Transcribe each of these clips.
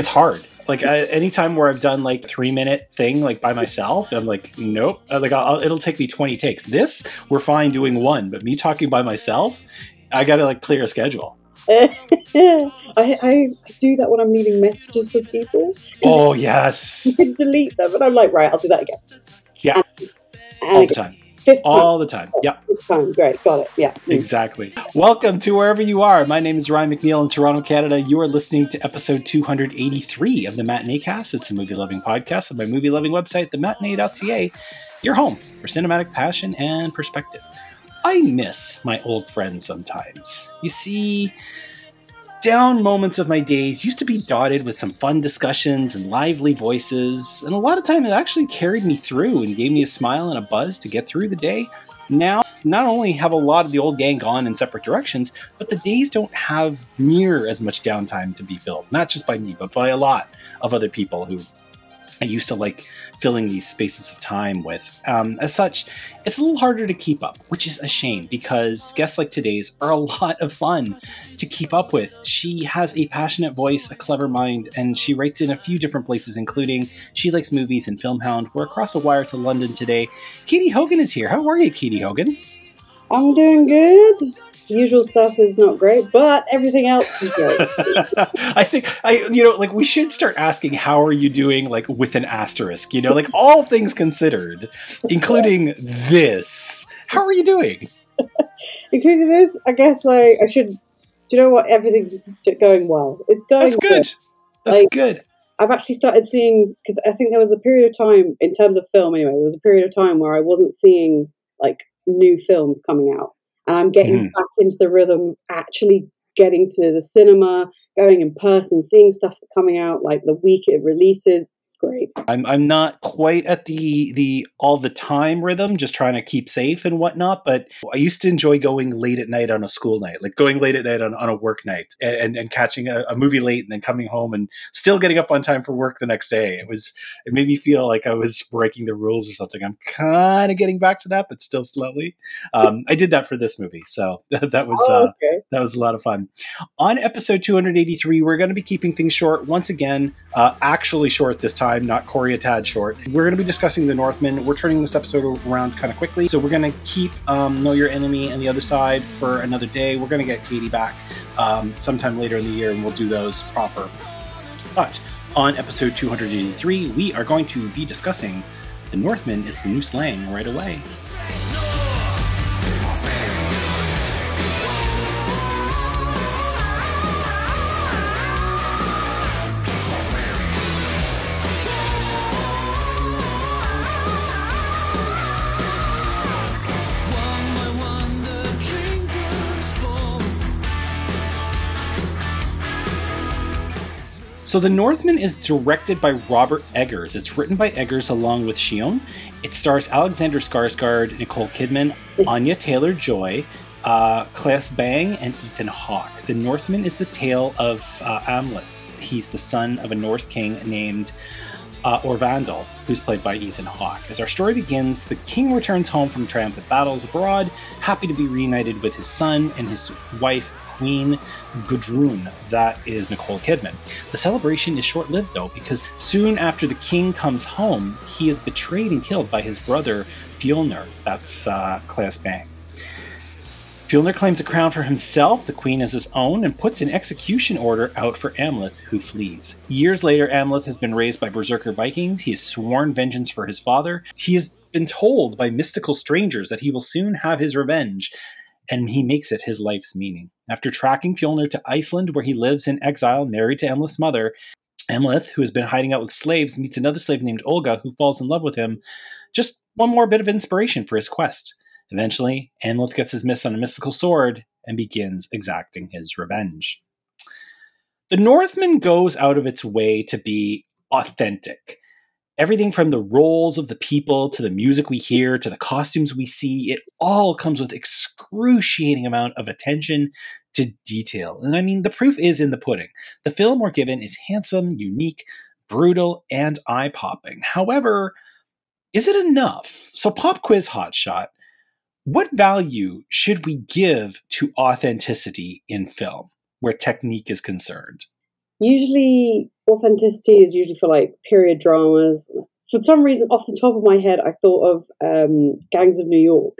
it's hard. Like I, anytime where I've done like three minute thing like by myself, I'm like, nope. Uh, Like I'll, it'll take me twenty takes. This we're fine doing one, but me talking by myself, I got to like clear a schedule. I, I, do that when I'm leaving messages for people. Oh yes, You can delete them, and I'm like, right, I'll do that again. Yeah. And, all and the time, fifth time. all the time. Yep. Fifth time. Great, got it. Yeah. Mm. Exactly. Welcome to wherever you are. My name is Ryan McNeil in Toronto, Canada. You are listening to episode 283 of the Matinee Cast. It's a movie loving podcast on my movie loving website, thematinee.ca, your home for cinematic passion and perspective. I miss my old friends sometimes. You see, down moments of my days used to be dotted with some fun discussions and lively voices, and a lot of time it actually carried me through and gave me a smile and a buzz to get through the day. Now, not only have a lot of the old gang gone in separate directions, but the days don't have near as much downtime to be filled. Not just by me, but by a lot of other people who used to like filling these spaces of time with. Um, as such, it's a little harder to keep up, which is a shame because guests like today's are a lot of fun to keep up with. She has a passionate voice, a clever mind, and she writes in a few different places, including She Likes Movies and Filmhound. We're across a wire to London today. Katie Hogan is here. How are you, Katie Hogan? I'm doing good. Usual stuff is not great, but everything else is great. I think I you know like we should start asking how are you doing like with an asterisk, you know, like all things considered, including this. How are you doing? Including this, I guess like I should. Do you know what? Everything's going well. It's going. That's good. That's Like- good. I've actually started seeing because I think there was a period of time in terms of film anyway. There was a period of time where I wasn't seeing like new films coming out, I'm getting Mhm. back into the rhythm. Actually, getting to the cinema, going in person, seeing stuff coming out like the week it releases. Great. I'm I'm not quite at the the all the time rhythm, just trying to keep safe and whatnot. But I used to enjoy going late at night on a school night, like going late at night on, on a work night, and and, and catching a, a movie late, and then coming home and still getting up on time for work the next day. It was it made me feel like I was breaking the rules or something. I'm kind of getting back to that, but still slowly. Um, I did that for this movie, so that was Oh, uh, that was a lot of fun. On episode 283, we're going to be keeping things short once again, uh, actually short this time, not Corey a tad short. We're going to be discussing The Northman. We're turning this episode around kind of quickly, so we're going to keep um, Know Your Enemy and The Other Side for another day. We're going to get Katie back um, sometime later in the year, and we'll do those proper. But on episode 283, we are going to be discussing The Northman. It's the new slang right away. So The Northman is directed by Robert Eggers. It's written by Eggers along with Sjón. It stars Alexander Skarsgård, Nicole Kidman, Anya Taylor-Joy, uh, Claes Bang, and Ethan Hawke. The Northman is the tale of uh, Amleth. He's the son of a Norse king named uh, Orvandal, who's played by Ethan Hawke. As our story begins, the king returns home from triumphant battles abroad, happy to be reunited with his son and his wife, Queen Gudrun. That is Nicole Kidman. The celebration is short lived, though, because soon after the king comes home, he is betrayed and killed by his brother, Fjolnir. That's uh, Claes Bang. Fjolnir claims the crown for himself, the queen as his own, and puts an execution order out for Amleth, who flees. Years later, Amleth has been raised by berserker Vikings. He has sworn vengeance for his father. He has been told by mystical strangers that he will soon have his revenge, and he makes it his life's meaning. After tracking Fjolnir to Iceland, where he lives in exile, married to Amleth's mother, Amleth, who has been hiding out with slaves, meets another slave named Olga, who falls in love with him. Just one more bit of inspiration for his quest. Eventually, Amleth gets his miss on a mystical sword and begins exacting his revenge. The Northman goes out of its way to be authentic. Everything from the roles of the people to the music we hear to the costumes we see, it all comes with excruciating amount of attention to detail. And I mean, the proof is in the pudding. The film we're given is handsome, unique, brutal, and eye-popping. However, is it enough? So pop quiz hotshot. What value should we give to authenticity in film where technique is concerned? Usually authenticity is usually for like period dramas. For some reason, off the top of my head, I thought of um, Gangs of New York,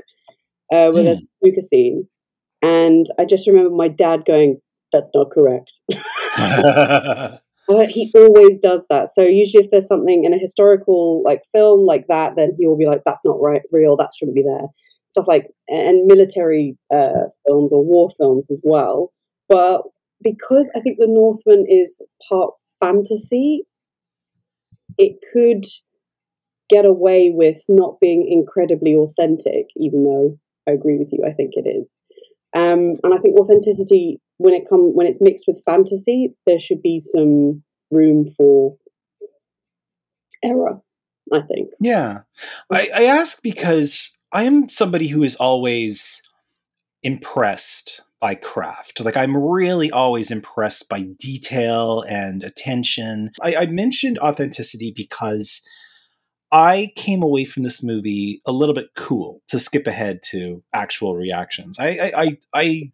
uh, where mm. there's a snooker scene, and I just remember my dad going, "That's not correct." but he always does that. So usually, if there's something in a historical like film like that, then he will be like, "That's not right, real. That shouldn't be there." Stuff like and military uh, films or war films as well. But because I think The Northman is part fantasy, it could get away with not being incredibly authentic, even though I agree with you. I think it is. Um, and I think authenticity, when it come when it's mixed with fantasy, there should be some room for error. I think. Yeah, I, I ask because I am somebody who is always impressed by craft. Like I'm really always impressed by detail and attention. I, I mentioned authenticity because I came away from this movie a little bit cool to skip ahead to actual reactions. I, I, I, I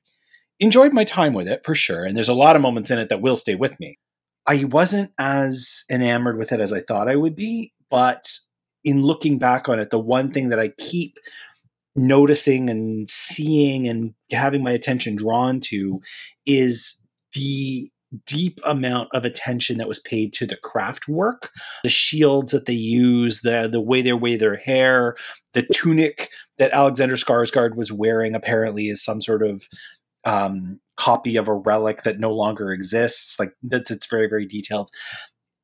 enjoyed my time with it for sure, and there's a lot of moments in it that will stay with me. I wasn't as enamored with it as I thought I would be, but in looking back on it, the one thing that I keep noticing and seeing and having my attention drawn to is the deep amount of attention that was paid to the craft work. The shields that they use the the way they wear their hair the tunic that alexander skarsgård was wearing apparently is some sort of um, copy of a relic that no longer exists. Like that's it's very very detailed.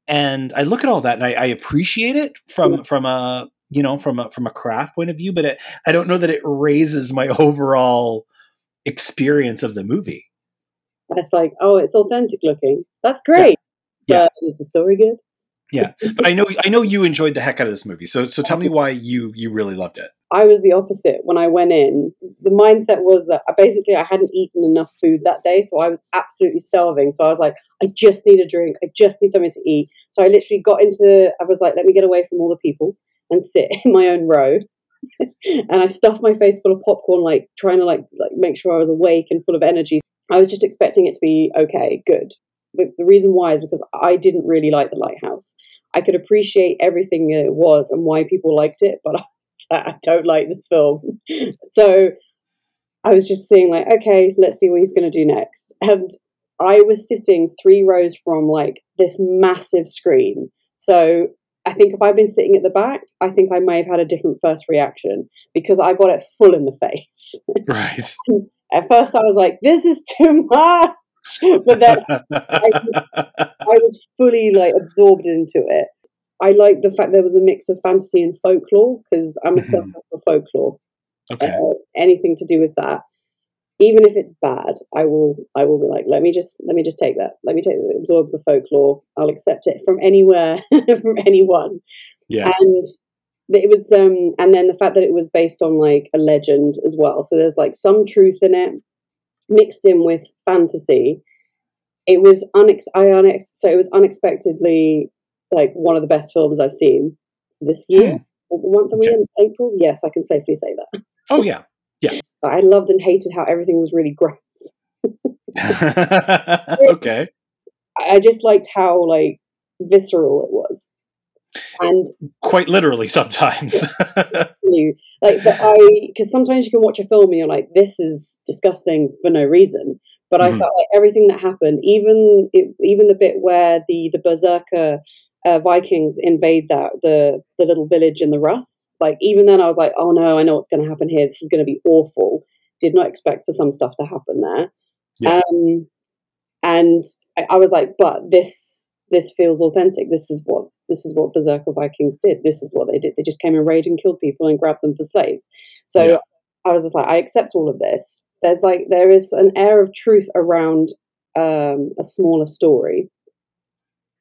And i look at all that and i, I appreciate it from from a you know from a from a craft point of view but it, i don't know that it raises my overall experience of the movie it's like, oh, it's authentic looking. That's great. Yeah. yeah. is the story good? yeah, but I know I know you enjoyed the heck out of this movie. So so tell me why you you really loved it. I was the opposite when I went in. The mindset was that I basically I hadn't eaten enough food that day, so I was absolutely starving. So I was like, I just need a drink. I just need something to eat. So I literally got into. I was like, let me get away from all the people and sit in my own row. and I stuffed my face full of popcorn, like trying to like like make sure I was awake and full of energy. I was just expecting it to be okay, good. The, the reason why is because I didn't really like the lighthouse. I could appreciate everything it was and why people liked it, but I, I don't like this film. so I was just seeing like, okay, let's see what he's going to do next. And I was sitting three rows from like this massive screen. So I think if I'd been sitting at the back, I think I may have had a different first reaction because I got it full in the face. Right. At first, I was like, "This is too much," but then I was, I was fully like absorbed into it. I like the fact there was a mix of fantasy and folklore because I'm a mm-hmm. sucker for folklore. Okay. Uh, anything to do with that, even if it's bad, I will. I will be like, let me just let me just take that. Let me take absorb the folklore. I'll accept it from anywhere, from anyone. Yeah. And it was um and then the fact that it was based on like a legend as well so there's like some truth in it mixed in with fantasy it was unex I unex so it was unexpectedly like one of the best films I've seen this year. Hmm. Month we in April? Yes, I can safely say that. Oh yeah, yes. I loved and hated how everything was really gross. okay. I just liked how like visceral it was and quite literally sometimes like but i because sometimes you can watch a film and you're like this is disgusting for no reason but mm-hmm. i felt like everything that happened even it, even the bit where the the berserker uh, vikings invade that the the little village in the Russ. like even then i was like oh no i know what's going to happen here this is going to be awful did not expect for some stuff to happen there yeah. um and I, I was like but this this feels authentic this is what this is what Berserker Vikings did. This is what they did. They just came and raided and killed people and grabbed them for slaves. So yeah. I was just like, I accept all of this. There's like there is an air of truth around um, a smaller story,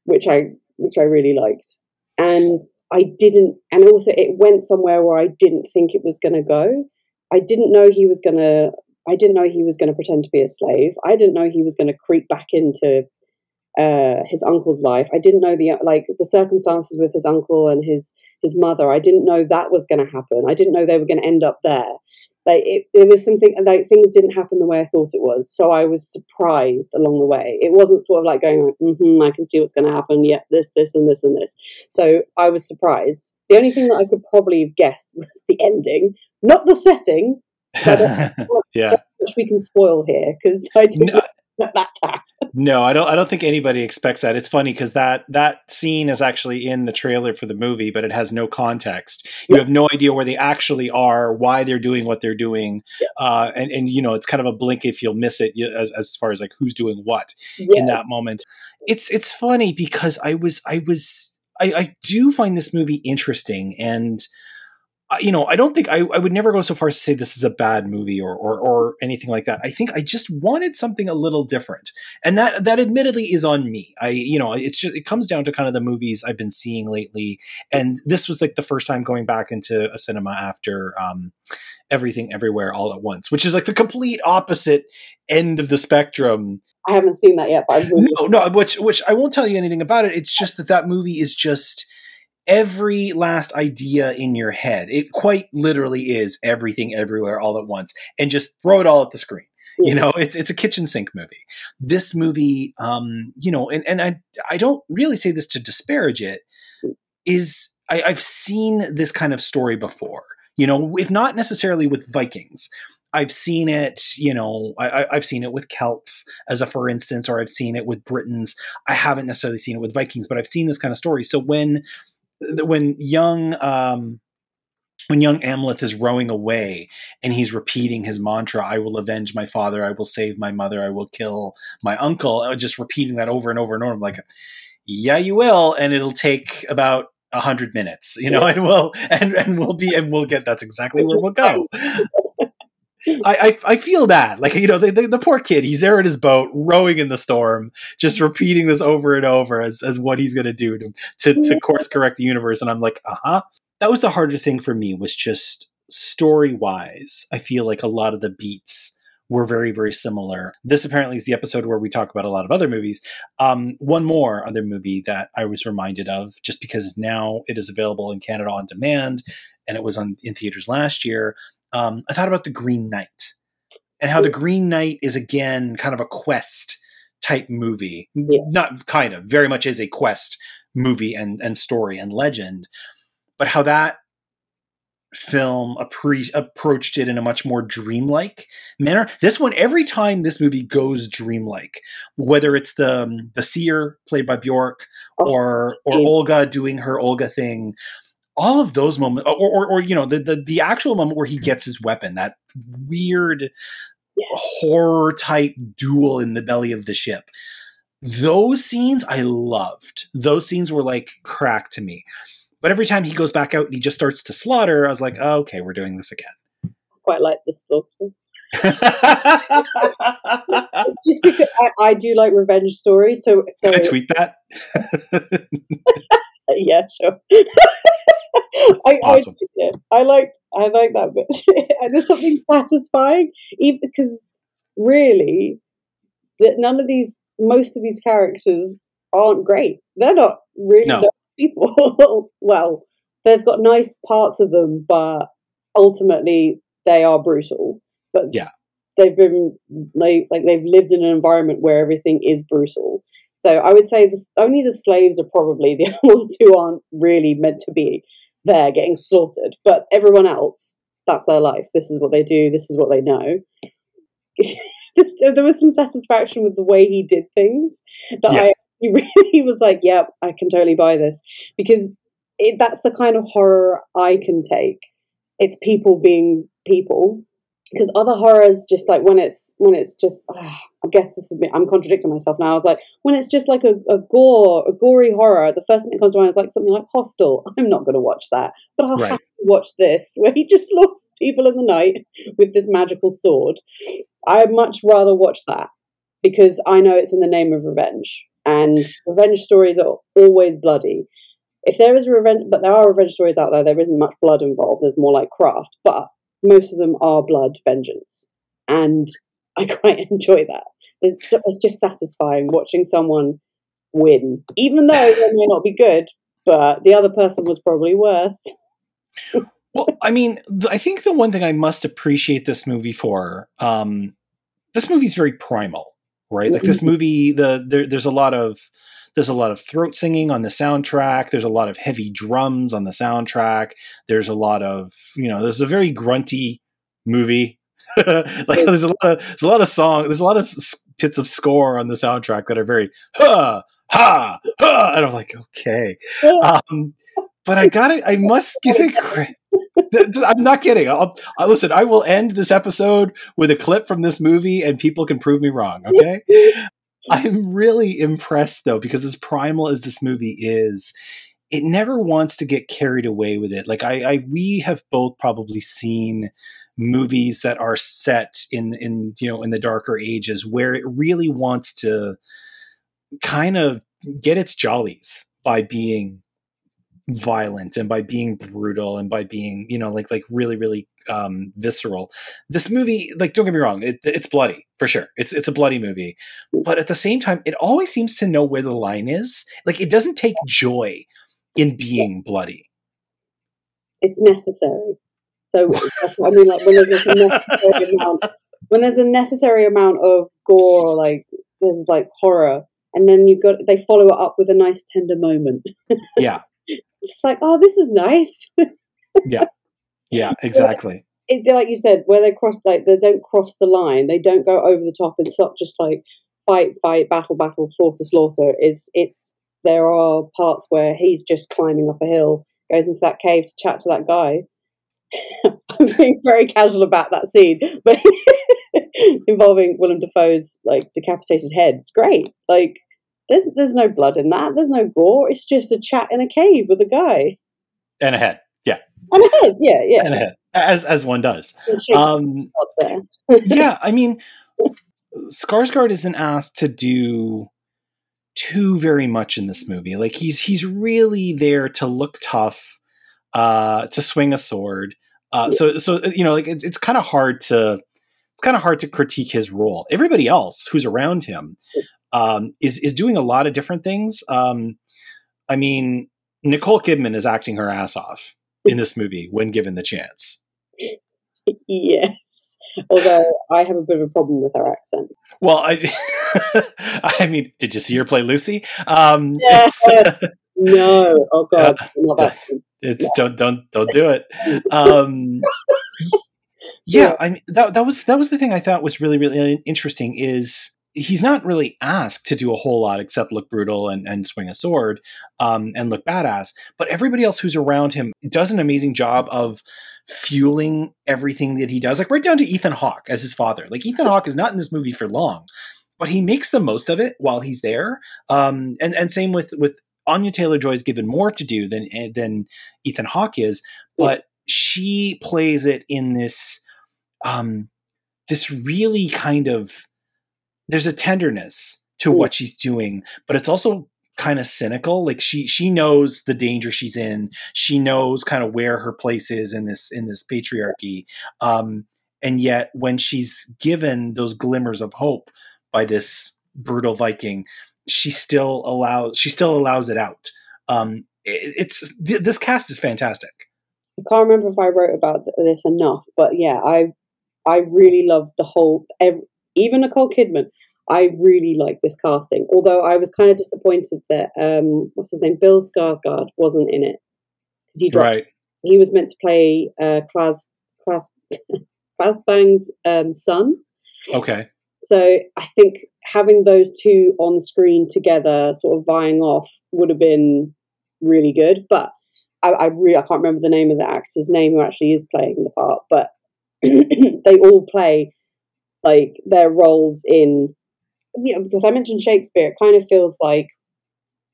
which I which I really liked, and I didn't, and also it went somewhere where I didn't think it was going to go. I didn't know he was going to. I didn't know he was going to pretend to be a slave. I didn't know he was going to creep back into uh, his uncle's life. I didn't know the like the circumstances with his uncle and his his mother. I didn't know that was going to happen. I didn't know they were going to end up there. Like it, it was something like things didn't happen the way I thought it was. So I was surprised along the way. It wasn't sort of like going like, mm-hmm, I can see what's going to happen. Yeah, this, this, and this, and this. So I was surprised. The only thing that I could probably have guessed was the ending, not the setting. yeah, which we can spoil here because I didn't. No, no, I don't. I don't think anybody expects that. It's funny because that that scene is actually in the trailer for the movie, but it has no context. You have no idea where they actually are, why they're doing what they're doing, uh, and and you know it's kind of a blink if you'll miss it as as far as like who's doing what yeah. in that moment. It's it's funny because I was I was I, I do find this movie interesting and you know, I don't think I, I would never go so far as to say this is a bad movie or, or, or anything like that. I think I just wanted something a little different, and that that admittedly is on me. I you know, it's just it comes down to kind of the movies I've been seeing lately, and this was like the first time going back into a cinema after um, everything everywhere all at once, which is like the complete opposite end of the spectrum. I haven't seen that yet, but no, no, which which I won't tell you anything about it. It's just that that movie is just every last idea in your head. It quite literally is everything everywhere all at once and just throw it all at the screen. You know, it's it's a kitchen sink movie. This movie, um, you know, and, and I I don't really say this to disparage it, is I, I've seen this kind of story before. You know, if not necessarily with Vikings, I've seen it, you know, I, have seen it with Celts as a for instance, or I've seen it with Britons. I haven't necessarily seen it with Vikings, but I've seen this kind of story. So when when young um, when young Amleth is rowing away and he's repeating his mantra, I will avenge my father, I will save my mother, I will kill my uncle, uh, just repeating that over and over and over. I'm like, yeah, you will. And it'll take about a hundred minutes, you know, and we'll, and, and we'll be, and we'll get, that's exactly where we'll go. I, I, I feel bad. Like you know, the, the, the, poor kid. He's there in his boat, rowing in the storm, just mm-hmm. repeating this over and over as as what he's going to do to to, to course correct the universe. And I'm like, uh huh. That was the harder thing for me. Was just story wise. I feel like a lot of the beats were very very similar. This apparently is the episode where we talk about a lot of other movies. Um, one more other movie that I was reminded of, just because now it is available in Canada on demand, and it was on in theaters last year um, I thought about the Green Knight and how the Green Knight is again kind of a quest type movie. Yeah. Not kind of, very much is a quest movie and, and story and legend, but how that film appre- approached it in a much more dreamlike manner. This one, every time this movie goes dreamlike, whether it's the um, the seer played by Bjork oh, or or Olga doing her Olga thing, all of those moments, or, or, or, you know, the, the the actual moment where he gets his weapon, that weird horror type duel in the belly of the ship. Those scenes I loved. Those scenes were like crack to me. But every time he goes back out and he just starts to slaughter, I was like, oh, okay, we're doing this again. Quite like this stuff. just because I, I, do like revenge stories, so, so can I tweet that? yeah, sure. I, awesome. I, yeah, I like I like that bit. and there's something satisfying, even because really, that none of these, most of these characters aren't great. They're not really no. people. well, they've got nice parts of them, but ultimately they are brutal. But yeah, they've been like like they've lived in an environment where everything is brutal. So I would say this, only the slaves are probably the ones who aren't really meant to be there getting slaughtered. But everyone else, that's their life. This is what they do. This is what they know. there was some satisfaction with the way he did things that yeah. I he really was like, "Yep, yeah, I can totally buy this," because it, that's the kind of horror I can take. It's people being people because other horrors just like when it's when it's just uh, I guess this is me, I'm contradicting myself now. I was like when it's just like a, a gore, a gory horror. The first thing that comes to mind is like something like Hostel. I'm not going to watch that, but I'll right. have to watch this where he just slaughters people in the night with this magical sword. I'd much rather watch that because I know it's in the name of revenge, and revenge stories are always bloody. If there is a revenge, but there are revenge stories out there, there isn't much blood involved. There's more like craft, but most of them are blood vengeance, and I quite enjoy that. It's, it's just satisfying watching someone win, even though they may not be good, but the other person was probably worse. well, I mean, I think the one thing I must appreciate this movie for, um, this movie's very primal, right? Like this mm-hmm. movie, the there, there's a lot of there's a lot of throat singing on the soundtrack. There's a lot of heavy drums on the soundtrack. There's a lot of you know, there's a very grunty movie. like there's a lot of there's a lot of song. There's a lot of bits of score on the soundtrack that are very ha ha ha, and I'm like, okay. Um, but I got it. I must give it credit. I'm not kidding. I'll, I'll, listen. I will end this episode with a clip from this movie, and people can prove me wrong. Okay. I'm really impressed though, because as primal as this movie is, it never wants to get carried away with it. Like I, I we have both probably seen movies that are set in in you know in the darker ages where it really wants to kind of get its jollies by being violent and by being brutal and by being you know like like really really um visceral. This movie like don't get me wrong it, it's bloody for sure. It's it's a bloody movie. But at the same time it always seems to know where the line is. Like it doesn't take joy in being bloody. It's necessary. So i mean like when there's a necessary amount when there's a necessary amount of gore or like there's like horror and then you got they follow it up with a nice tender moment. Yeah. It's like, oh, this is nice. yeah, yeah, exactly. It, like you said, where they cross, like they don't cross the line, they don't go over the top. It's not just like fight, fight, battle, battle, slaughter, slaughter. Is it's there are parts where he's just climbing up a hill, goes into that cave to chat to that guy. I'm being very casual about that scene, but involving Willem Dafoe's like decapitated head. It's great. Like there's there's no blood in that. There's no gore. It's just a chat in a cave with a guy and a head. And a head. Yeah, yeah, and a head, as as one does. Um, yeah, I mean, Skarsgård isn't asked to do too very much in this movie. Like he's he's really there to look tough, uh, to swing a sword. Uh, yeah. So so you know, like it's it's kind of hard to it's kind of hard to critique his role. Everybody else who's around him um, is is doing a lot of different things. Um, I mean, Nicole Kidman is acting her ass off in this movie when given the chance. Yes, although I have a bit of a problem with her accent. Well, I, I mean, did you see her play Lucy? Um, yeah. no, oh god, uh, it's yeah. don't don't don't do it. Um, yeah, yeah, I mean that that was that was the thing I thought was really really interesting is he's not really asked to do a whole lot except look brutal and, and swing a sword um, and look badass. But everybody else who's around him does an amazing job of fueling everything that he does, like right down to Ethan Hawke as his father. Like Ethan Hawke is not in this movie for long, but he makes the most of it while he's there. Um, and and same with with Anya Taylor Joy is given more to do than than Ethan Hawke is, but she plays it in this um, this really kind of there's a tenderness to what she's doing, but it's also kind of cynical. Like she she knows the danger she's in. She knows kind of where her place is in this in this patriarchy. Um, and yet when she's given those glimmers of hope by this brutal Viking, she still allows she still allows it out. Um, it, it's th- this cast is fantastic. I can't remember if I wrote about this enough, but yeah, I I really love the whole. Every, even Nicole Kidman, I really like this casting. Although I was kind of disappointed that um, what's his name, Bill Skarsgård, wasn't in it because he dropped. Right. He was meant to play uh, Claes Claes Claes Bang's um, son. Okay. So I think having those two on screen together, sort of vying off, would have been really good. But I, I really I can't remember the name of the actor's name who actually is playing the part, but they all play like their roles in you know, because I mentioned Shakespeare, it kind of feels like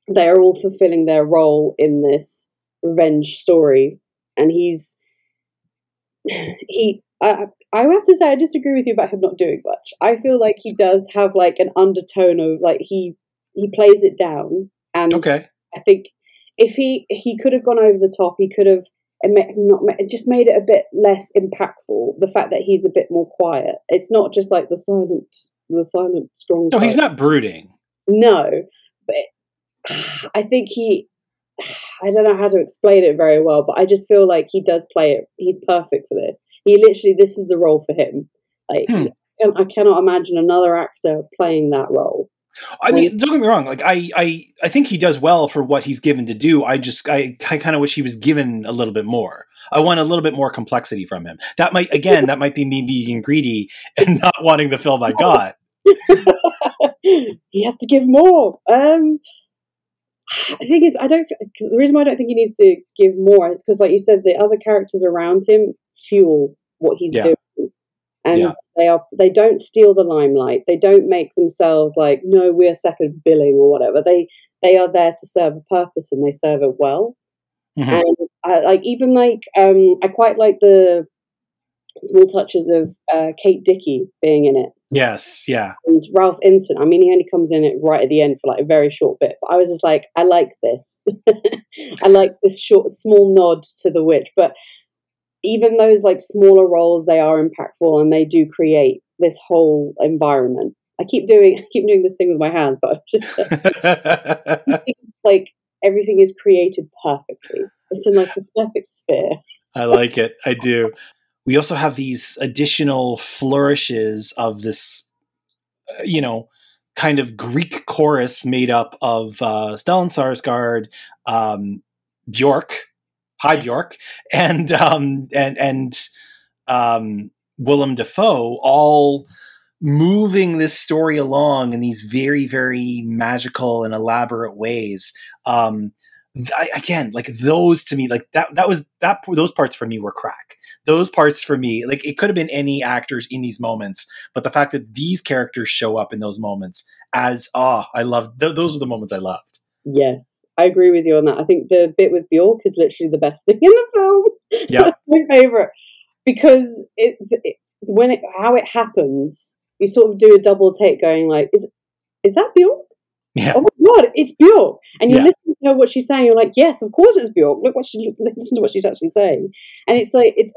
they're all fulfilling their role in this revenge story, and he's he. I, I have to say I disagree with you about him not doing much. I feel like he does have like an undertone of like he he plays it down, and okay. I think if he he could have gone over the top, he could have not it just made it a bit less impactful. The fact that he's a bit more quiet. It's not just like the silent the silent strong. No, he's not brooding. No, but I think he. I don't know how to explain it very well, but I just feel like he does play it. He's perfect for this. He literally, this is the role for him. Like, Hmm. I cannot imagine another actor playing that role. I mean, don't get me wrong. Like I, I, I think he does well for what he's given to do. I just, I, I kind of wish he was given a little bit more. I want a little bit more complexity from him. That might, again, that might be me being greedy and not wanting the film I got. he has to give more. Um, the thing is, I don't. The reason why I don't think he needs to give more is because, like you said, the other characters around him fuel what he's Yeah. doing, and Yeah. they are. They don't steal the limelight. They don't make themselves like, no, we're second billing or whatever. They they are there to serve a purpose, and they serve it well. Mhm. And I, like even like um, I quite like the small touches of uh, Kate Dickie being in it Yes, yeah, and Ralph Ineson. I mean, he only comes in it right at the end for like a very short bit, but I was just like, I like this. I like this short, small nod to the witch. But even those like smaller roles, they are impactful and they do create this whole environment. I keep doing, I keep doing this thing with my hands, but I'm just like everything is created perfectly. It's in like a perfect sphere. I like it. I do. We also have these additional flourishes of this, uh, you know, kind of Greek chorus made up of uh, Stellan Skarsgård, um, Bjork, hi Bjork, and um, and and um, Willem Dafoe, all moving this story along in these very very magical and elaborate ways. Um, again, like those to me, like that that was that those parts for me were crack. Those parts for me, like it could have been any actors in these moments, but the fact that these characters show up in those moments as ah, I love th- those are the moments I loved. Yes, I agree with you on that. I think the bit with Bjork is literally the best thing in the film. Yeah. That's my favorite because it, it when it how it happens, you sort of do a double take, going like, "Is is that Bjork? Yeah. Oh my god, it's Bjork!" And you Yeah. listen to what she's saying. You're like, "Yes, of course it's Bjork. Look what she listen to what she's actually saying." And it's like it.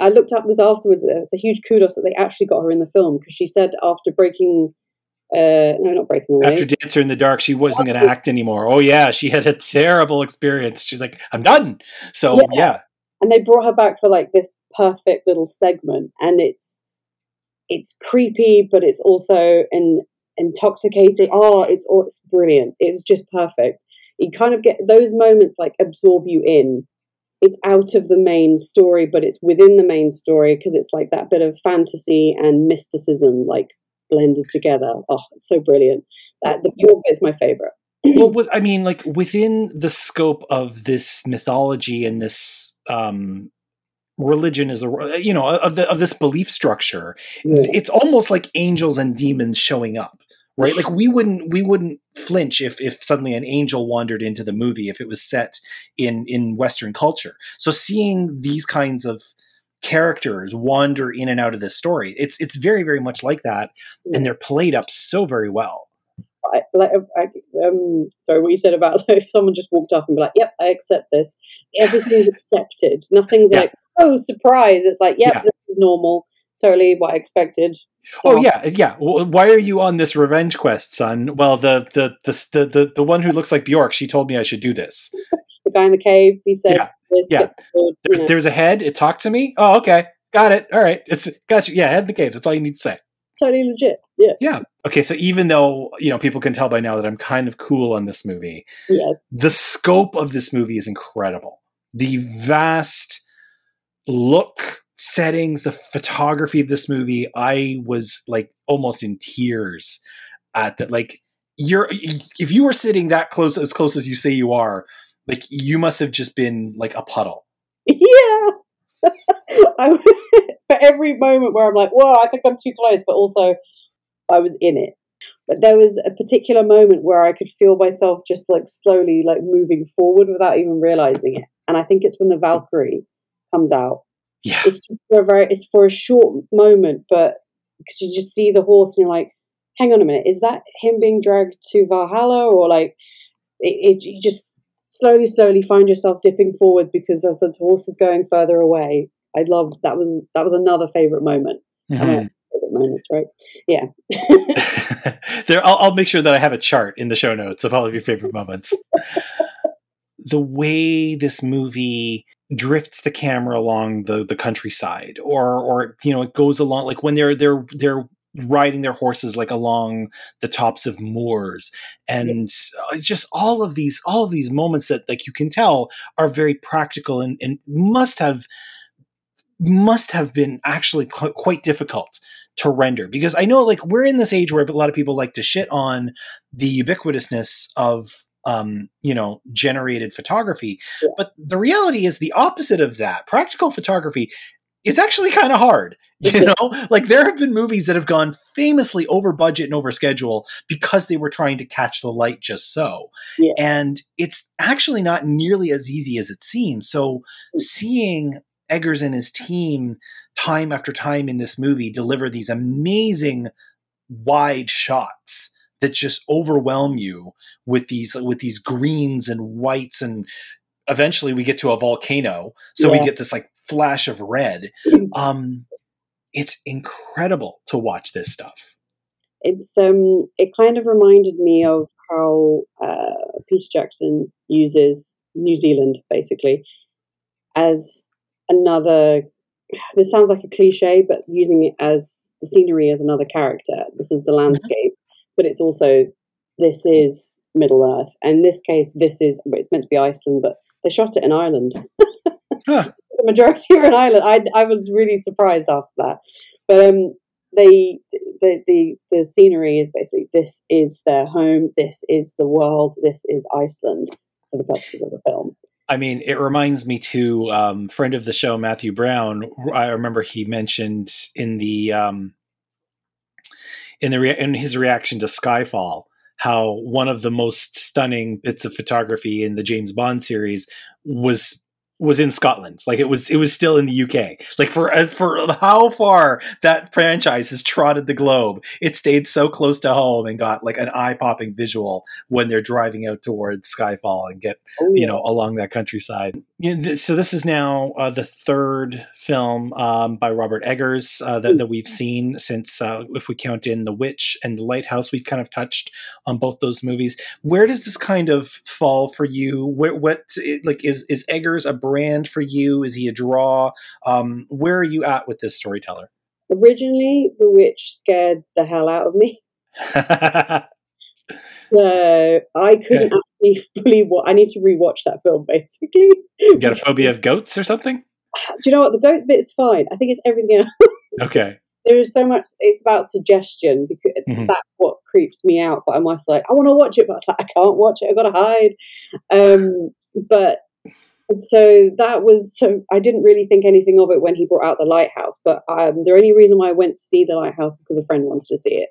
I looked up this afterwards. Uh, it's a huge kudos that they actually got her in the film because she said after breaking, uh, no, not breaking away. After Dancer in the Dark, she wasn't going to act anymore. Oh yeah, she had a terrible experience. She's like, I'm done. So Yeah. yeah, and they brought her back for like this perfect little segment and it's it's creepy but it's also an intoxicating oh it's oh, it's brilliant it was just perfect you kind of get those moments like absorb you in it's out of the main story but it's within the main story because it's like that bit of fantasy and mysticism like blended together oh it's so brilliant that the pure bit's my favorite well, with, I mean, like within the scope of this mythology and this um, religion, is a you know of the of this belief structure, Yeah. it's almost like angels and demons showing up, right? Like we wouldn't we wouldn't flinch if if suddenly an angel wandered into the movie if it was set in in Western culture. So seeing these kinds of characters wander in and out of this story, it's it's very very much like that, and they're played up so very well. I, like, I, um, sorry, what you said about if someone just walked up and be like, "Yep, I accept this." Everything's accepted. Nothing's Yeah. like, "Oh, surprise!" It's like, "Yep, Yeah. this is normal. Totally what I expected." Oh yeah, yeah. Well, why are you on this revenge quest, son? Well, the the the the the, the one who looks like Bjork, she told me I should do this. The guy in the cave, he said, Yeah, the There's know, there's a head. It talked to me. Oh, okay, got it. All right, it's got you. Yeah, head in the cave. That's all you need to say. totally legit. Yeah. Yeah. Okay. So even though you know people can tell by now that I'm kind of cool on this movie, Yes. the scope of this movie is incredible. The vast look, settings, the photography of this movie, I was like almost in tears at that. Like you're, if you were sitting that close, as close as you say you are, like you must have just been like a puddle. Yeah. I, for every moment where I'm like, "Whoa, I think I'm too close," but also I was in it. But there was a particular moment where I could feel myself just like slowly like moving forward without even realizing it. And I think it's when the Valkyrie comes out. Yeah. It's just for a very it's for a short moment, but because you just see the horse and you're like, hang on a minute, is that him being dragged to Valhalla or like it, it you just slowly, slowly find yourself dipping forward because as the horse is going further away, I love that was that was another favorite moment. Mhm. Favorite moments, right? Yeah. there, I'll, I'll make sure that I have a chart in the show notes of all of your favorite moments. the way this movie drifts the camera along the the countryside or or you know it goes along like when they're they're they're riding their horses like along the tops of moors and uh, just all of these all of these moments that like you can tell are very practical and, and must have must have been actually qu- quite difficult to render because I know like we're in this age where a lot of people like to shit on the ubiquitousness of um, you know generated photography, yeah. but the reality is the opposite of that. Practical photography is actually kind of hard. You know, like there have been movies that have gone famously over budget and over schedule because they were trying to catch the light just so. Yeah. And it's actually not nearly as easy as it seems. So mm. seeing Eggers and his team time after time in this movie deliver these amazing wide shots that just overwhelm you with these with these greens and whites and eventually we get to a volcano so yeah. we get this like flash of red um it's incredible to watch this stuff it's um it kind of reminded me of how uh, peter jackson uses new zealand basically as another this sounds like a cliche, but using it as the scenery as another character. This is the mm-hmm. landscape, mm-hmm. but it's also this is Middle Earth. And in this case, this is it's meant to be Iceland, but they shot it in Ireland. huh. Majority are in Ireland. I I was really surprised after that, but um, they the the the scenery is basically this is their home. This is the world. This is Iceland for the purposes of the film. I mean, it reminds me to um, friend of the show Matthew Brown. I remember he mentioned in the um, in the in his reaction to Skyfall how one of the most stunning bits of photography in the James Bond series was was in Scotland. Like it was, it was still in the UK. Like for uh, for how far that franchise has trotted the globe, it stayed so close to home and got like an eye popping visual when they're driving out towards Skyfall and get oh, yeah. you know along that countryside. So this is now uh, the third film um, by Robert Eggers uh, that, that, we've seen since, uh, if we count in The Witch and The Lighthouse, we've kind of touched on both those movies. Where does this kind of fall for you? Where, what like is is Eggers a brand for you? Is he a draw? Um, where are you at with this storyteller? Originally, The Witch scared the hell out of me. so I couldn't fully. Wa- I need to rewatch that film. Basically, you got a phobia of goats or something? Do you know what? The goat bit's fine. I think it's everything else. okay. There is so much. It's about suggestion because mm-hmm. that's what creeps me out. But I'm almost like, I want to watch it, but like, I can't watch it. I've got to hide. Um, but so that was so I didn't really think anything of it when he brought out the lighthouse. But um, the only reason why I went to see the lighthouse is because a friend wanted to see it.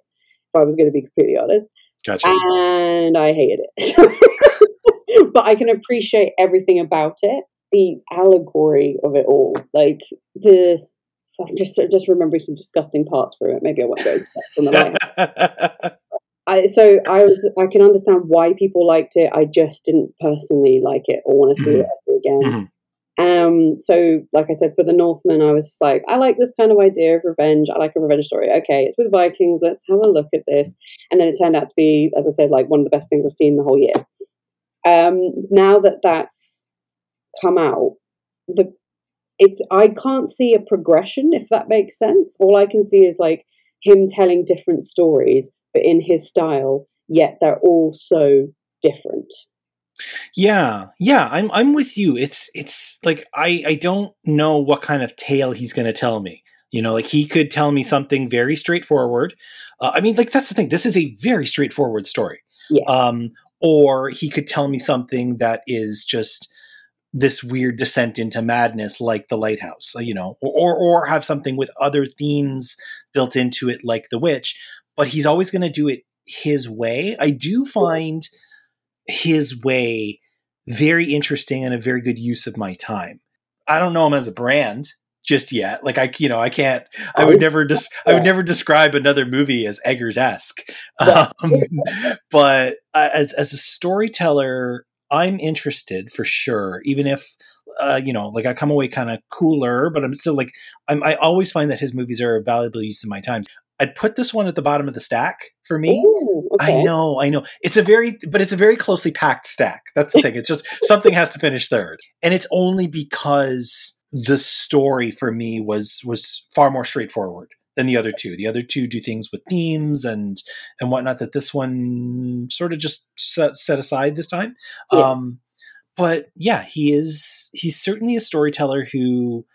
If I was going to be completely honest, gotcha. And I hated it, but I can appreciate everything about it. The allegory of it all, like the I'm just just remembering some disgusting parts from it. Maybe I won't go the. I, so I was I can understand why people liked it. I just didn't personally like it or want to see mm-hmm. it ever again. Mm-hmm. Um, so like I said, for the Northman, I was like, I like this kind of idea of revenge. I like a revenge story. Okay, it's with Vikings. Let's have a look at this. And then it turned out to be, as I said, like one of the best things I've seen the whole year. Um, now that that's come out, the it's I can't see a progression if that makes sense. All I can see is like him telling different stories but in his style, yet they're all so different. Yeah, yeah, I'm I'm with you. It's it's like I I don't know what kind of tale he's going to tell me. You know, like he could tell me something very straightforward. Uh, I mean, like that's the thing. This is a very straightforward story. Yeah. Um, or he could tell me something that is just this weird descent into madness, like the lighthouse. You know, or or have something with other themes built into it, like the witch but he's always going to do it his way. I do find his way very interesting and a very good use of my time. I don't know him as a brand just yet. Like I, you know, I can't. I would never dis- I would never describe another movie as Eggers esque. Um, but as as a storyteller, I'm interested for sure. Even if uh, you know, like I come away kind of cooler, but I'm still like I'm, I always find that his movies are a valuable use of my time. I'd put this one at the bottom of the stack for me. Ooh, okay. I know, I know. It's a very, but it's a very closely packed stack. That's the thing. It's just something has to finish third, and it's only because the story for me was was far more straightforward than the other two. The other two do things with themes and and whatnot that this one sort of just set, set aside this time. Yeah. Um, but yeah, he is he's certainly a storyteller who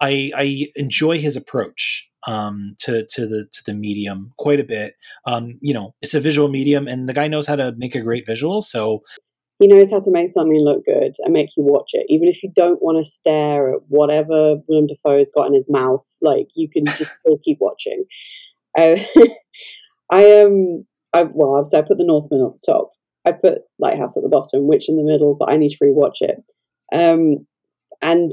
I I enjoy his approach um, to to the to the medium quite a bit. Um, you know, it's a visual medium, and the guy knows how to make a great visual. So he knows how to make something look good and make you watch it, even if you don't want to stare at whatever Willem Dafoe's got in his mouth. Like you can just still keep watching. Uh, I am. Um, I, well, obviously, I put the Northman at the top. I put Lighthouse at the bottom, Witch in the middle, but I need to rewatch it. Um, and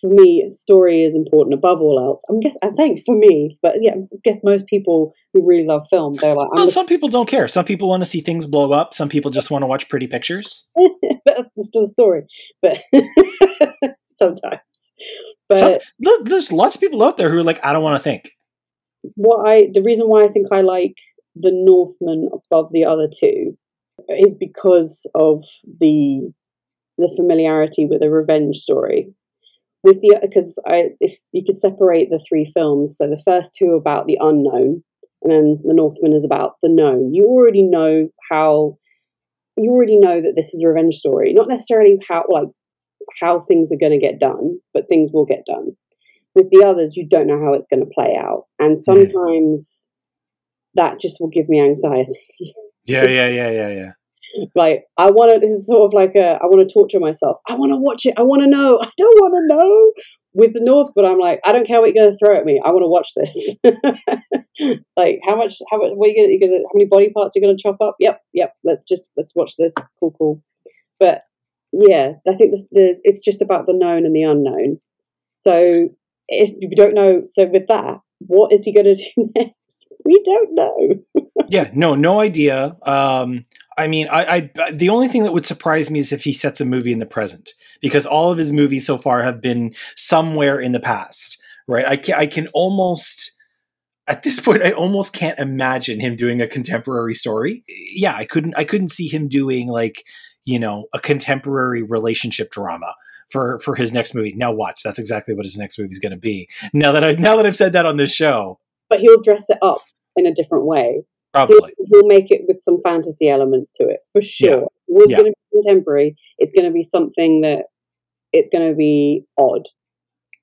for me, story is important above all else. I'm guess I'm saying for me, but yeah, I guess most people who really love film, they're like, well, some people don't care. Some people want to see things blow up. Some people just want to watch pretty pictures. That's still a story, but sometimes. But some, there's lots of people out there who are like, I don't want to think. What I the reason why I think I like the Northman above the other two is because of the the familiarity with a revenge story with the because I if you could separate the three films, so the first two are about the unknown, and then the Northman is about the known. You already know how you already know that this is a revenge story, not necessarily how like how things are going to get done, but things will get done. With the others, you don't know how it's going to play out, and sometimes that just will give me anxiety. yeah, yeah, yeah, yeah, yeah like I want to. This is sort of like a. I want to torture myself. I want to watch it. I want to know. I don't want to know with the North, but I'm like, I don't care what you're going to throw at me. I want to watch this. like, how much? How much? What are you going to? How many body parts are you going to chop up? Yep, yep. Let's just let's watch this. Cool, cool. But yeah, I think the, the it's just about the known and the unknown. So if you don't know, so with that, what is he going to do next? We don't know. Yeah, no, no idea. Um, I mean, I, I the only thing that would surprise me is if he sets a movie in the present, because all of his movies so far have been somewhere in the past, right? I can, I can almost at this point I almost can't imagine him doing a contemporary story. Yeah, I couldn't I couldn't see him doing like, you know, a contemporary relationship drama for for his next movie. Now watch, that's exactly what his next movie is going to be. Now that I now that I've said that on this show. But he'll dress it up in a different way. Probably. He'll, he'll, make it with some fantasy elements to it for sure. Yeah. It's yeah. going to be contemporary. It's going to be something that it's going to be odd.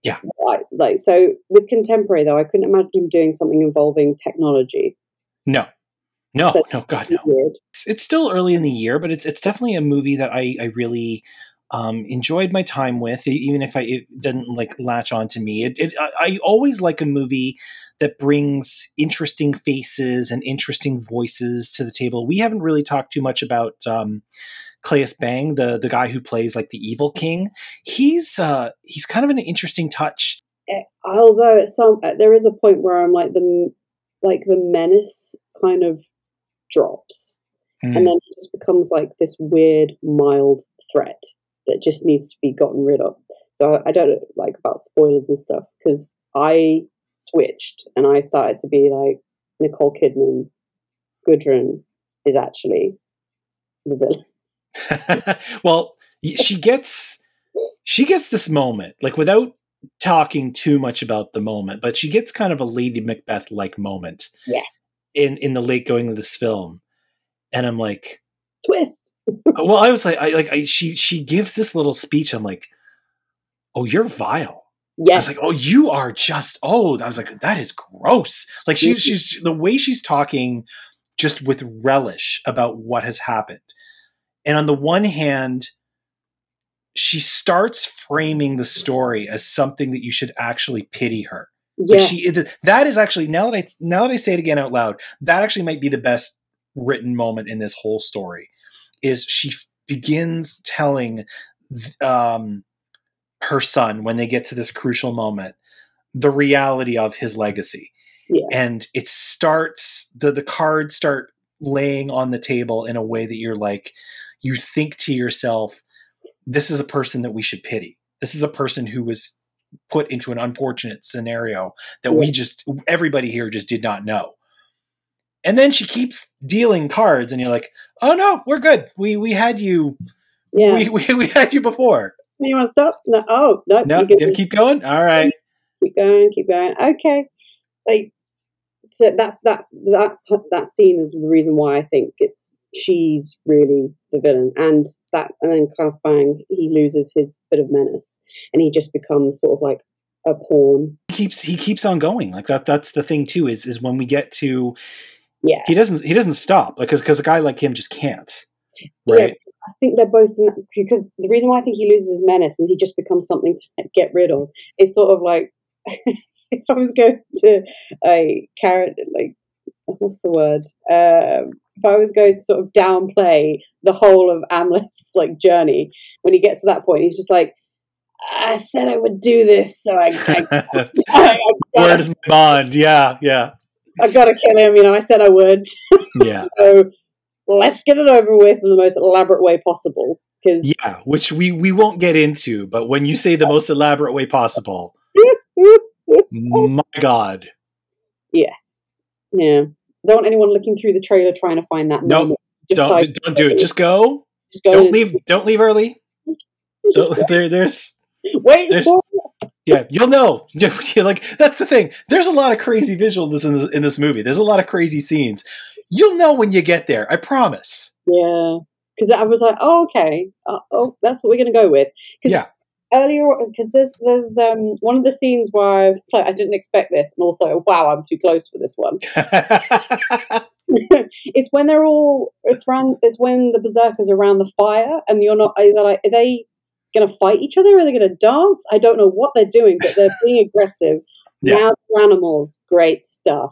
Yeah. Like, like so with contemporary though, I couldn't imagine him doing something involving technology. No. No, no, God, no. It's, it's, still early in the year, but it's it's definitely a movie that I, I really um, enjoyed my time with, even if I it didn't like latch on to me. It, it I, I always like a movie that brings interesting faces and interesting voices to the table. We haven't really talked too much about um, Claes Bang, the the guy who plays like the evil king. He's uh, he's kind of an interesting touch. Eh, although at some uh, there is a point where I'm like the like the menace kind of drops, mm. and then it just becomes like this weird mild threat that just needs to be gotten rid of. So I don't like about spoilers and stuff because I switched and I started to be like Nicole Kidman, Gudrun is actually the villain. well, she gets she gets this moment like without talking too much about the moment, but she gets kind of a Lady Macbeth like moment. Yeah. In in the late going of this film, and I'm like twist. well, I was like, I like I, she she gives this little speech. I'm like, oh, you're vile. Yes. I was like, oh, you are just old. I was like, that is gross. Like she's she's the way she's talking just with relish about what has happened. And on the one hand, she starts framing the story as something that you should actually pity her. Yeah. Like she that is actually now that I now that I say it again out loud, that actually might be the best written moment in this whole story. Is she begins telling um, her son when they get to this crucial moment the reality of his legacy yeah. and it starts the the cards start laying on the table in a way that you're like you think to yourself this is a person that we should pity this is a person who was put into an unfortunate scenario that we just everybody here just did not know. And then she keeps dealing cards, and you're like, "Oh no, we're good. We we had you. Yeah. We, we we had you before. You want to stop? No. Oh no. No, you can keep going. All right. keep going, keep going. Okay, like so that's that's that's that scene is the reason why I think it's she's really the villain, and that and then Claes Bang he loses his bit of menace, and he just becomes sort of like a pawn. He keeps he keeps on going. Like that. That's the thing too. Is is when we get to Yeah, he doesn't he doesn't stop because because a guy like him just can't. Yeah, Right. I think they're both because the reason why I think he loses his menace and he just becomes something to get rid of is sort of like if I was going to a character like what's the word? Um, if I was going to sort of downplay the whole of Amleth's like journey when he gets to that point he's just like I said I would do this so I I, I, I, does my bond? Yeah, yeah, I gotta kill him you know I said I would. Yeah, so let's get it over with in the most elaborate way possible because yeah. Which we we won't get into. But when you say the most elaborate way possible, my God, Yes. Yeah. Don't want anyone looking through the trailer trying to find that. No, Nope. don't don't do it. Just go. just go Don't leave. Don't leave early. Don't, there, there's Wait there's- yeah. You'll know. Like that's the thing. There's a lot of crazy visuals in this in this movie. There's a lot of crazy scenes. You'll know when you get there. I promise. Yeah. Because I was like, oh, okay. Uh, oh, that's what we're going to go with. Yeah. Earlier, because there's there's um one of the scenes where it's like I didn't expect this, and also wow, I'm too close for this one. it's when they're all it's around it's when the berserkers are around the fire, and you're not either like are they going to fight each other? Are they going to dance? I don't know what they're doing, but they're being aggressive. Yeah. Now animals, great stuff.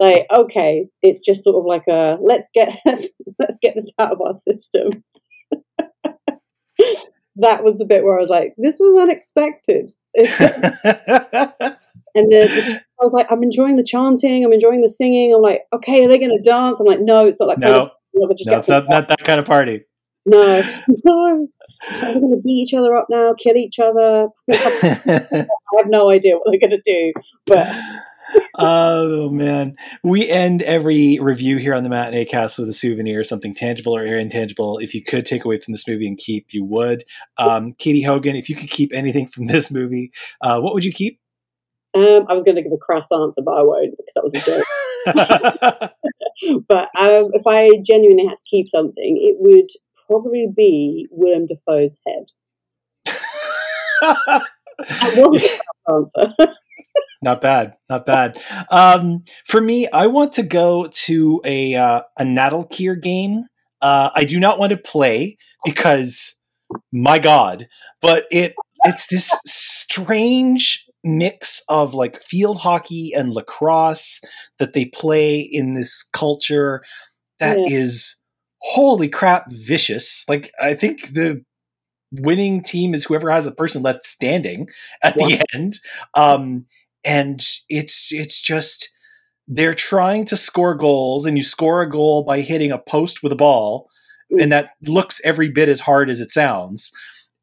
Like okay, it's just sort of like a let's get let's get this out of our system. that was the bit where I was like, this was unexpected. And the, the, I was like, I'm enjoying the chanting, I'm enjoying the singing. I'm like, okay, are they going to dance? I'm like, no, it's not like no, no, it's not, not that kind of party. no, no. Like, they're going to beat each other up now, kill each other. I have no idea what they're going to do, but oh man, we end every review here on the Matinee Cast with a souvenir, something tangible or intangible. If you could take away from this movie and keep, you would. Um, Katie Hogan, if you could keep anything from this movie, uh, what would you keep? um, I was going to give a crass answer, but I won't because that was a joke. but um, if I genuinely had to keep something, it would probably be Willem Dafoe's head. That wasn't a crass answer. Not bad, not bad. Um, for me, I want to go to a uh, a Knattleikr game. Uh, I do not want to play because, my God, but it it's this strange mix of like field hockey and lacrosse that they play in this culture that is holy crap vicious. Like I think the winning team is whoever has a person left standing at the end. Um, and it's it's just they're trying to score goals and you score a goal by hitting a post with a ball and that looks every bit as hard as it sounds.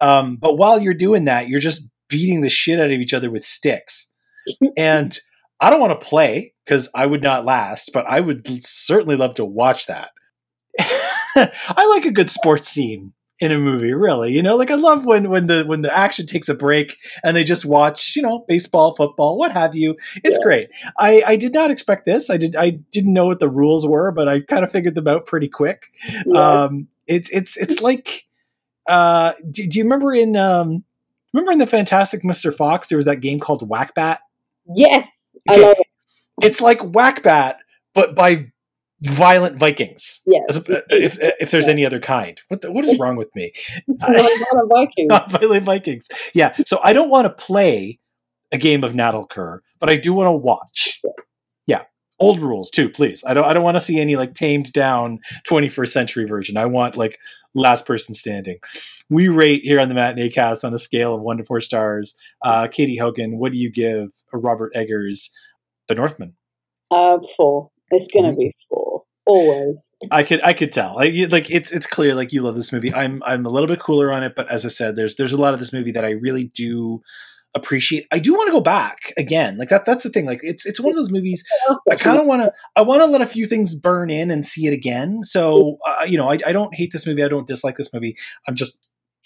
Um, but while you're doing that you're just beating the shit out of each other with sticks. And i don't want to play because i would not last but i would certainly love to watch that. I like a good sports scene in a movie really you know like i love when when the when the action takes a break and they just watch you know baseball football what have you it's Yeah. great i i did not expect this i did i didn't know what the rules were but i kind of figured them out pretty quick Yes. um it's it's it's like uh do, do you remember in um remember in the fantastic mr fox there was that game called Whack Bat? yes, I love it. it's like Whack Bat, but by violent vikings Yes. A- if if there's any other kind what the, what is wrong with me I love Vikings. not violent vikings yeah so i don't want to play a game of knattleikr but i do want to watch yeah old rules too please i don't i don't want to see any like tamed down 21st century version i want like last person standing we rate here on the matinee cast on a scale of one to four stars uh katie hogan what do you give robert eggers the northman Uh, four. It's Mm-hmm. gonna be four. Always. I could I could tell. Like, like it's it's clear like you love this movie. I'm I'm a little bit cooler on it, but as I said, there's there's a lot of this movie that I really do appreciate. I do want to go back again. Like that. That's the thing. Like it's it's one of those movies. I kind of want to. I want to let a few things burn in and see it again. So uh, you know, I, I don't hate this movie. I don't dislike this movie. I'm just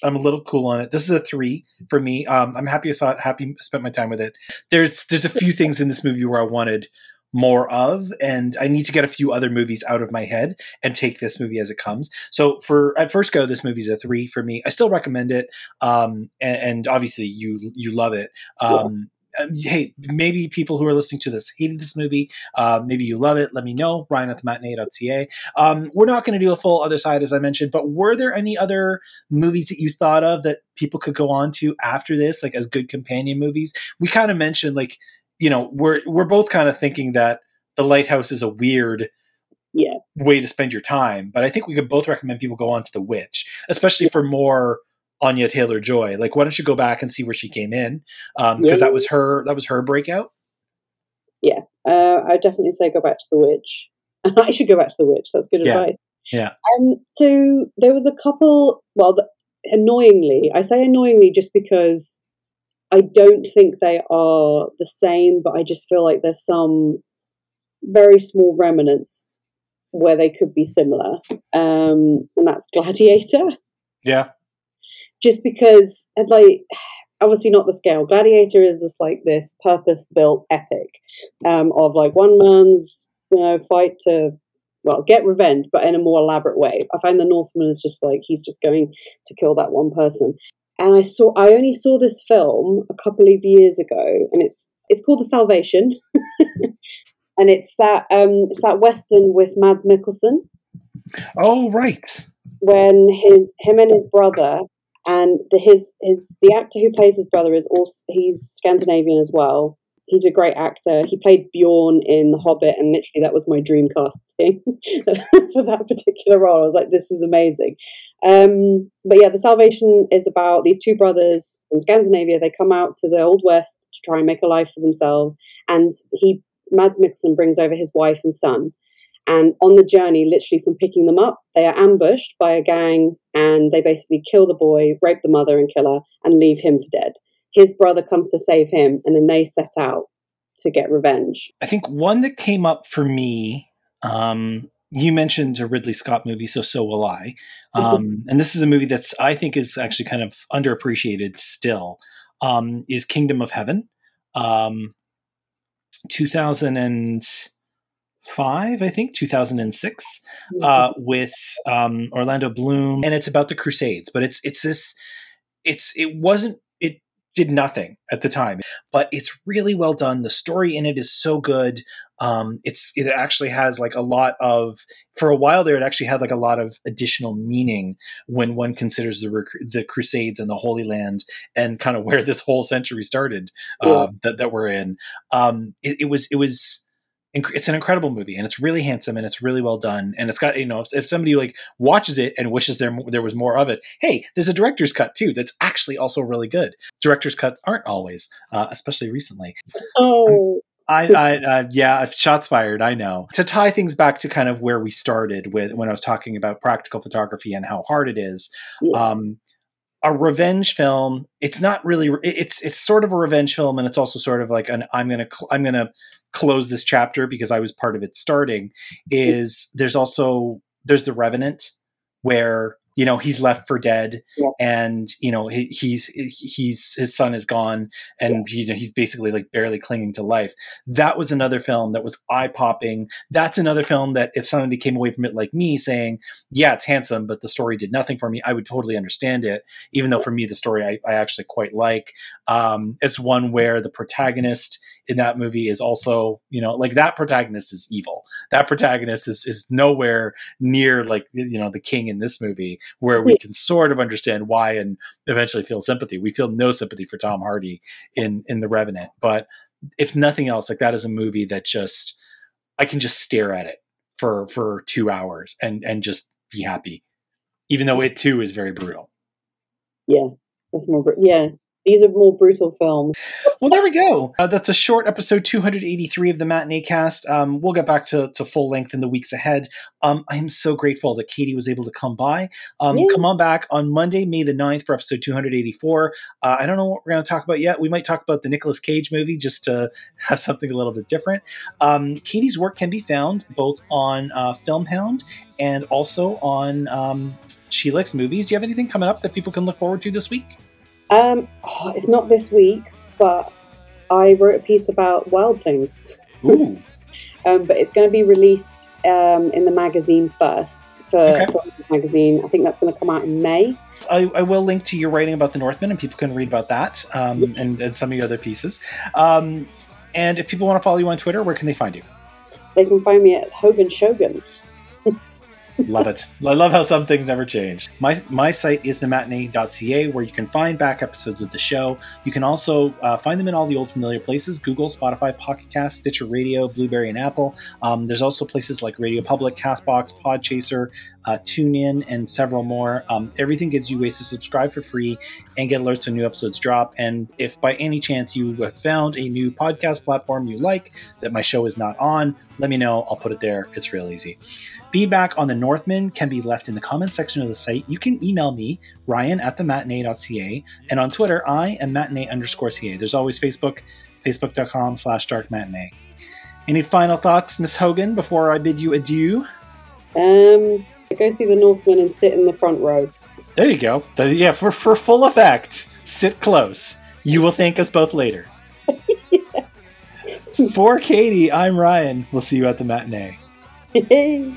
I'm a little cool on it. This is a three for me. Um, I'm happy I saw it. Happy spent my time with it. There's there's a few things in this movie where I wanted more of, and I need to get a few other movies out of my head and take this movie as it comes. So for at first go, this movie's a three for me. I still recommend it, um, and, and obviously you you love it. Um, uh, hey, maybe people who are listening to this hated this movie. Uh, maybe you love it. Let me know. Ryan at the matinee.ca. Um, we're not going to do a full other side, as I mentioned, but were there any other movies that you thought of that people could go on to after this, like as good companion movies? We kind of mentioned, like, you know, we're we're both kind of thinking that The Lighthouse is a weird yeah. way to spend your time, but I think we could both recommend people go on to The Witch, especially for more Anya Taylor Joy. Like, why don't you go back and see where she came in? Because um, yeah. that was her that was her breakout. Yeah, uh, I definitely say go back to The Witch. I should go back to The Witch. That's good yeah. advice. Yeah. Um. So there was a couple. Well, the, annoyingly, I say annoyingly just because I don't think they are the same, but I just feel like there's some very small remnants where they could be similar. Um, and that's Gladiator. Yeah. Just because, like, obviously not the scale. Gladiator is just like this purpose built epic um, of like one man's, you know, fight to, well, get revenge, but in a more elaborate way. I find the Northman is just like he's just going to kill that one person and I saw I only saw this film a couple of years ago, and it's it's called The Salvation, and it's that um it's that western with Mads Mikkelsen. Oh right. When his him and his brother and the, his his the actor who plays his brother is also he's Scandinavian as well. He's a great actor. He played Beorn in The Hobbit, and literally that was my dream casting for that particular role. I was like, this is amazing. Um, but yeah, the Salvation is about these two brothers from Scandinavia. They come out to the Old West to try and make a life for themselves. And he, Mads Mikkelsen, brings over his wife and son. And on the journey, literally from picking them up, they are ambushed by a gang and they basically kill the boy, rape the mother and kill her, and leave him for dead. His brother comes to save him, and then they set out to get revenge. I think one that came up for me um, you mentioned a Ridley Scott movie, so so will I. Mm-hmm. Um, and this is a movie that's I think is actually kind of underappreciated still. Um, is Kingdom of Heaven, um, two thousand and five, I think, two thousand and six, uh, mm-hmm. with um, Orlando Bloom, and it's about the Crusades. But it's it's this, it's it wasn't it did nothing at the time, but it's really well done. The story in it is so good um, it's it actually has like a lot of for a while there it actually had like a lot of additional meaning when one considers the rec- the crusades and the holy land and kind of where this whole century started uh, that, that we're in. Um, it, it, was it was it's an incredible movie and it's really handsome and it's really well done and it's got you know if, if somebody like watches it and wishes there there was more of it hey there's a director's cut too that's actually also really good. Director's cuts aren't always uh, especially recently. Oh I, I uh, yeah, shots fired. I know. To tie things back to kind of where we started with when I was talking about practical photography and how hard it is. Yeah. Um, a revenge film. It's not really. It's it's sort of a revenge film, and it's also sort of like an I'm gonna cl- I'm gonna close this chapter because I was part of it starting. Is there's also there's the Revenant where you know he's left for dead yeah. and you know he, he's he's his son is gone and yeah. he's basically like barely clinging to life that was another film that was eye popping that's another film that if somebody came away from it like me saying yeah it's handsome but the story did nothing for me i would totally understand it even though for me the story i, I actually quite like um, it's one where the protagonist in that movie is also, you know, like that protagonist is evil. That protagonist is is nowhere near like you know the king in this movie, where we can sort of understand why and eventually feel sympathy. We feel no sympathy for Tom Hardy in in The Revenant, but if nothing else, like that is a movie that just I can just stare at it for for two hours and and just be happy, even though it too is very brutal. Yeah, that's more. Yeah, these are more brutal films. well, there we go. Uh, that's a short episode 283 of the Matinee Cast. Um, we'll get back to, to full length in the weeks ahead. Um, I am so grateful that Katie was able to come by. Um, yeah. Come on back on Monday, May the 9th for episode 284. Uh, I don't know what we're going to talk about yet. We might talk about the Nicolas Cage movie just to have something a little bit different. Um, Katie's work can be found both on uh, Filmhound and also on um, She Likes Movies. Do you have anything coming up that people can look forward to this week? Um, oh, it's not this week, but I wrote a piece about wild things. Ooh. um, but it's going to be released um, in the magazine first for okay. magazine. I think that's going to come out in May. I, I, will link to your writing about the Northman, and people can read about that um, and, and, some of your other pieces. Um, and if people want to follow you on Twitter, where can they find you? They can find me at Hogan Shogun love it. I love how some things never change. My my site is thematinee.ca where you can find back episodes of the show. You can also uh, find them in all the old familiar places Google, Spotify, Pocket Cast, Stitcher Radio, Blubrry, and Apple. Um, there's also places like Radio Public, Castbox, Podchaser, uh, TuneIn, and several more. Um, everything gives you ways to subscribe for free and get alerts when new episodes drop. And if by any chance you have found a new podcast platform you like that my show is not on, let me know. I'll put it there. It's real easy. Feedback on the Northman can be left in the comment section of the site. You can email me, Ryan at thematinee.ca, and on Twitter, I am matinee underscore ca. There's always Facebook, facebook.com slash dark matinee. Any final thoughts, Miss Hogan, before I bid you adieu? Um, go see the Northman and sit in the front row. There you go. Yeah, for, for full effect, sit close. You will thank us both later. for Katie, I'm Ryan. We'll see you at the matinee.